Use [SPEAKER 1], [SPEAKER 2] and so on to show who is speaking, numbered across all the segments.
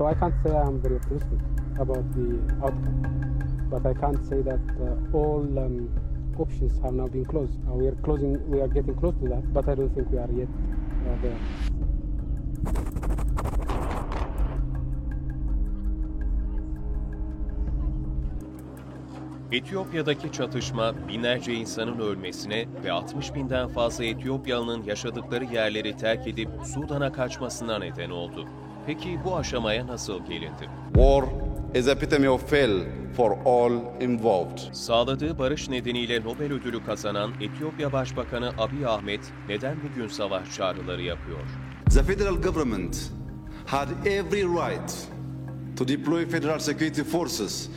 [SPEAKER 1] So I can't say I'm very optimistic about the outcome, but I can't say that uh, all um, options have now been closed. Uh, we are closing, we are getting close to that, but I don't think we are yet uh, there.
[SPEAKER 2] Etiyopya'daki çatışma binlerce insanın ölmesine ve 60 binden fazla Etiyopyalı'nın yaşadıkları yerleri terk edip Sudan'a kaçmasına neden oldu. Peki bu aşamaya nasıl gelindi?
[SPEAKER 3] War is epitome of fail for all involved.
[SPEAKER 2] Sağladığı barış nedeniyle Nobel ödülü kazanan Etiyopya Başbakanı Abiy Ahmet neden bugün savaş çağrıları yapıyor?
[SPEAKER 3] The federal government had every right to deploy federal security forces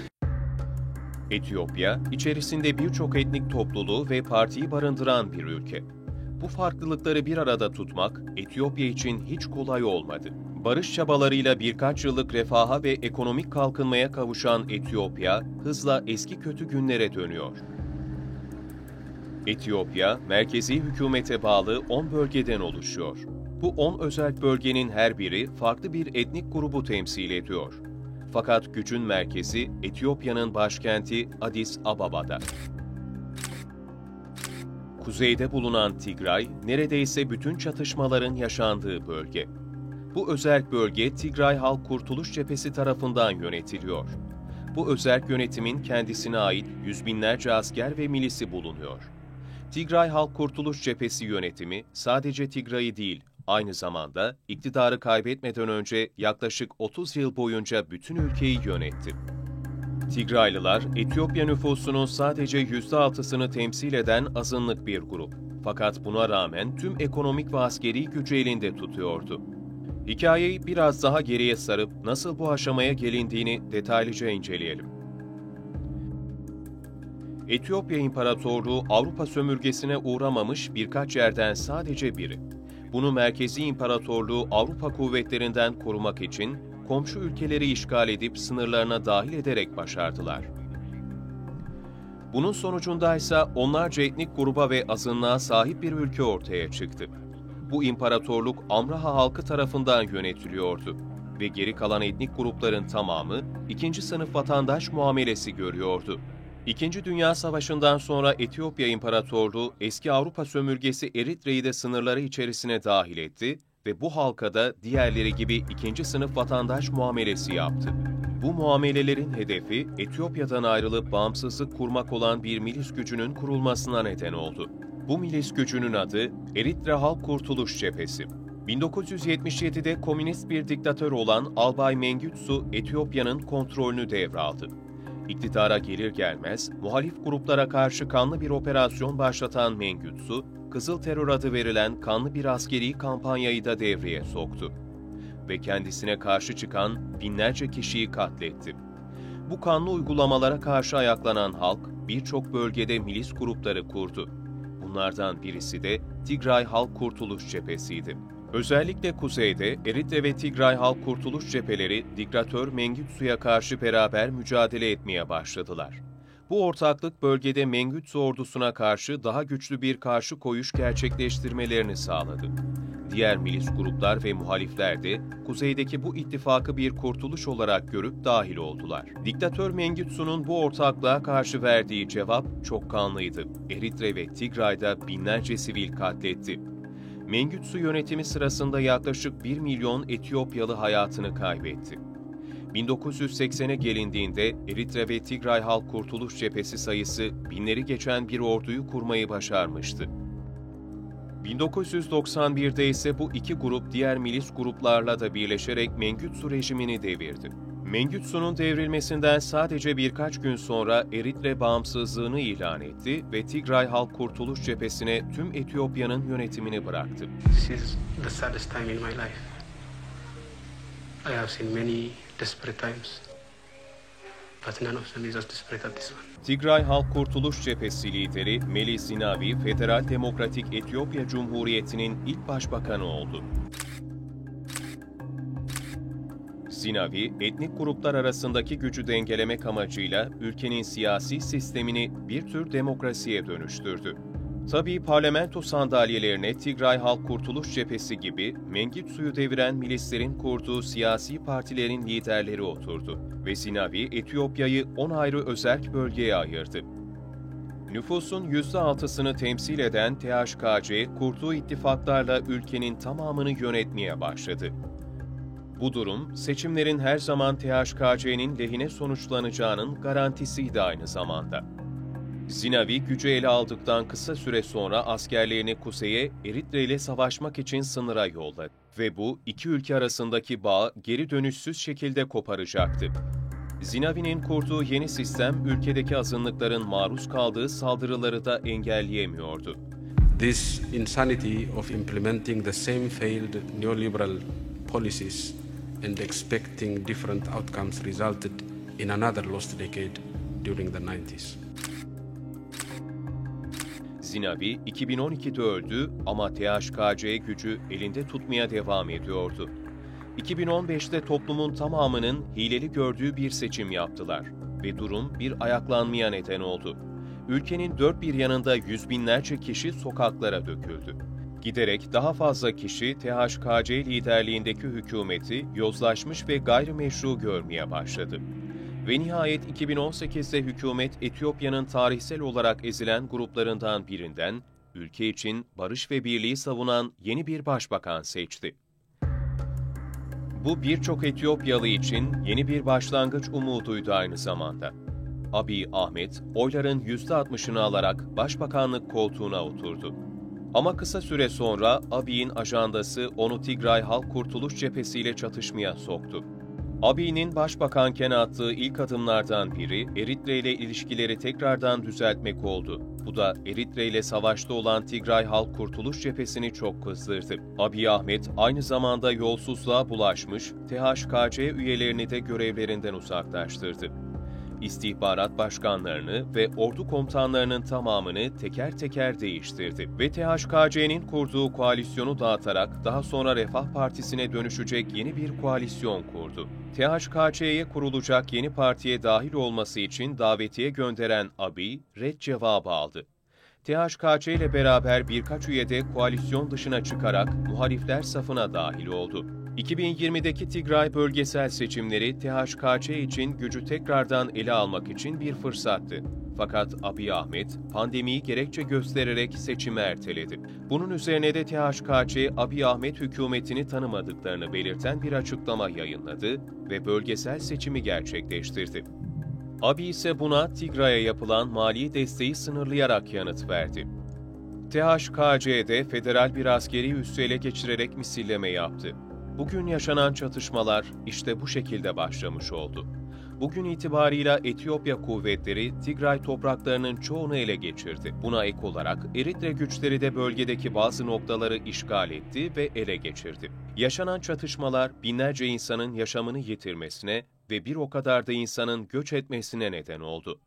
[SPEAKER 2] Etiyopya, içerisinde birçok etnik topluluğu ve partiyi barındıran bir ülke. Bu farklılıkları bir arada tutmak Etiyopya için hiç kolay olmadı. Barış çabalarıyla birkaç yıllık refaha ve ekonomik kalkınmaya kavuşan Etiyopya, hızla eski kötü günlere dönüyor. Etiyopya, merkezi hükümete bağlı 10 bölgeden oluşuyor. Bu 10 özel bölgenin her biri farklı bir etnik grubu temsil ediyor. Fakat gücün merkezi Etiyopya'nın başkenti Addis Ababa'da. Kuzeyde bulunan Tigray, neredeyse bütün çatışmaların yaşandığı bölge. Bu özel bölge Tigray Halk Kurtuluş Cephesi tarafından yönetiliyor. Bu özel yönetimin kendisine ait yüz binlerce asker ve milisi bulunuyor. Tigray Halk Kurtuluş Cephesi yönetimi sadece Tigray'ı değil, aynı zamanda iktidarı kaybetmeden önce yaklaşık 30 yıl boyunca bütün ülkeyi yönetti. Tigraylılar, Etiyopya nüfusunun sadece %6'sını temsil eden azınlık bir grup. Fakat buna rağmen tüm ekonomik ve askeri gücü elinde tutuyordu. Hikayeyi biraz daha geriye sarıp nasıl bu aşamaya gelindiğini detaylıca inceleyelim. Etiyopya İmparatorluğu Avrupa sömürgesine uğramamış birkaç yerden sadece biri. Bunu Merkezi İmparatorluğu Avrupa kuvvetlerinden korumak için komşu ülkeleri işgal edip sınırlarına dahil ederek başardılar. Bunun sonucunda ise onlarca etnik gruba ve azınlığa sahip bir ülke ortaya çıktı. Bu imparatorluk Amraha halkı tarafından yönetiliyordu ve geri kalan etnik grupların tamamı ikinci sınıf vatandaş muamelesi görüyordu. İkinci Dünya Savaşı'ndan sonra Etiyopya İmparatorluğu eski Avrupa sömürgesi Eritre'yi de sınırları içerisine dahil etti ve bu halka da diğerleri gibi ikinci sınıf vatandaş muamelesi yaptı. Bu muamelelerin hedefi Etiyopya'dan ayrılıp bağımsızlık kurmak olan bir milis gücünün kurulmasına neden oldu. Bu milis gücünün adı Eritre Halk Kurtuluş Cephesi. 1977'de komünist bir diktatör olan Albay Mengütsu, Etiyopya'nın kontrolünü devraldı. İktidara gelir gelmez, muhalif gruplara karşı kanlı bir operasyon başlatan Mengütsu, Kızıl Terör adı verilen kanlı bir askeri kampanyayı da devreye soktu. Ve kendisine karşı çıkan binlerce kişiyi katletti. Bu kanlı uygulamalara karşı ayaklanan halk, birçok bölgede milis grupları kurdu. Bunlardan birisi de Tigray Halk Kurtuluş Cephesi'ydi. Özellikle kuzeyde Eritre ve Tigray Halk Kurtuluş Cepheleri diktatör Mengütsu'ya karşı beraber mücadele etmeye başladılar. Bu ortaklık bölgede Mengütsu ordusuna karşı daha güçlü bir karşı koyuş gerçekleştirmelerini sağladı. Diğer milis gruplar ve muhalifler de kuzeydeki bu ittifakı bir kurtuluş olarak görüp dahil oldular. Diktatör Mengütsu'nun bu ortaklığa karşı verdiği cevap çok kanlıydı. Eritre ve Tigray'da binlerce sivil katletti. Mengütsu yönetimi sırasında yaklaşık 1 milyon Etiyopyalı hayatını kaybetti. 1980'e gelindiğinde Eritre ve Tigray Halk Kurtuluş Cephesi sayısı binleri geçen bir orduyu kurmayı başarmıştı. 1991'de ise bu iki grup diğer milis gruplarla da birleşerek Mengütsu rejimini devirdi. Mengütsu'nun devrilmesinden sadece birkaç gün sonra Eritre bağımsızlığını ilan etti ve Tigray Halk Kurtuluş Cephesi'ne tüm Etiyopya'nın yönetimini bıraktı.
[SPEAKER 1] This is the saddest time in my life. I have seen many desperate times,
[SPEAKER 2] Tigray Halk Kurtuluş Cephesi lideri Melis Zenawi, Federal Demokratik Etiyopya Cumhuriyeti'nin ilk başbakanı oldu. Zenawi, etnik gruplar arasındaki gücü dengelemek amacıyla ülkenin siyasi sistemini bir tür demokrasiye dönüştürdü. Tabii parlamento sandalyelerine Tigray Halk Kurtuluş Cephesi gibi Mengitsu'yu deviren milislerin kurduğu siyasi partilerin liderleri oturdu ve Zinavi Etiyopya'yı 10 ayrı özerk bölgeye ayırdı. Nüfusun %6'sını temsil eden THKC, kurduğu ittifaklarla ülkenin tamamını yönetmeye başladı. Bu durum, seçimlerin her zaman THKC'nin lehine sonuçlanacağının garantisiydi aynı zamanda. Zinavi gücü ele aldıktan kısa süre sonra askerlerini kuzeye Eritre ile savaşmak için sınıra yolladı ve bu iki ülke arasındaki bağı geri dönüşsüz şekilde koparacaktı. Zinavi'nin kurduğu yeni sistem ülkedeki azınlıkların maruz kaldığı saldırıları da engelleyemiyordu.
[SPEAKER 4] This insanity of implementing the same failed neoliberal policies and expecting different outcomes resulted in another lost decade during the 90s.
[SPEAKER 2] Zinavi 2012'de öldü ama THKC gücü elinde tutmaya devam ediyordu. 2015'te toplumun tamamının hileli gördüğü bir seçim yaptılar ve durum bir ayaklanmaya neden oldu. Ülkenin dört bir yanında yüz binlerce kişi sokaklara döküldü. Giderek daha fazla kişi THKC liderliğindeki hükümeti yozlaşmış ve gayrimeşru görmeye başladı. Ve nihayet 2018'de hükümet Etiyopya'nın tarihsel olarak ezilen gruplarından birinden ülke için barış ve birliği savunan yeni bir başbakan seçti. Bu birçok Etiyopyalı için yeni bir başlangıç umuduydu aynı zamanda. Abiy Ahmet, oyların %60'ını alarak başbakanlık koltuğuna oturdu. Ama kısa süre sonra Abiy'in ajandası onu Tigray Halk Kurtuluş Cephesi ile çatışmaya soktu. Abiy'nin başbakanken attığı ilk adımlardan biri Eritre ile ilişkileri tekrardan düzeltmek oldu. Bu da Eritre ile savaşta olan Tigray Halk Kurtuluş Cephesini çok kızdırdı. Abiy Ahmet aynı zamanda yolsuzluğa bulaşmış, THKC üyelerini de görevlerinden uzaklaştırdı. İstihbarat başkanlarını ve ordu komutanlarının tamamını teker teker değiştirdi ve THKC'nin kurduğu koalisyonu dağıtarak daha sonra Refah Partisi'ne dönüşecek yeni bir koalisyon kurdu. THKC'ye kurulacak yeni partiye dahil olması için davetiye gönderen Abiy, red cevabı aldı. THKC ile beraber birkaç üye de koalisyon dışına çıkarak muhalifler safına dahil oldu. 2020'deki Tigray bölgesel seçimleri THKC için gücü tekrardan ele almak için bir fırsattı. Fakat Abiy Ahmet pandemiyi gerekçe göstererek seçimi erteledi. Bunun üzerine de THKC Abiy Ahmet hükümetini tanımadıklarını belirten bir açıklama yayınladı ve bölgesel seçimi gerçekleştirdi. Abiy ise buna Tigray'a yapılan mali desteği sınırlayarak yanıt verdi. THKC'de federal bir askeri üssü ele geçirerek misilleme yaptı. Bugün yaşanan çatışmalar işte bu şekilde başlamış oldu. Bugün itibarıyla Etiyopya kuvvetleri Tigray topraklarının çoğunu ele geçirdi. Buna ek olarak Eritre güçleri de bölgedeki bazı noktaları işgal etti ve ele geçirdi. Yaşanan çatışmalar binlerce insanın yaşamını yitirmesine ve bir o kadar da insanın göç etmesine neden oldu.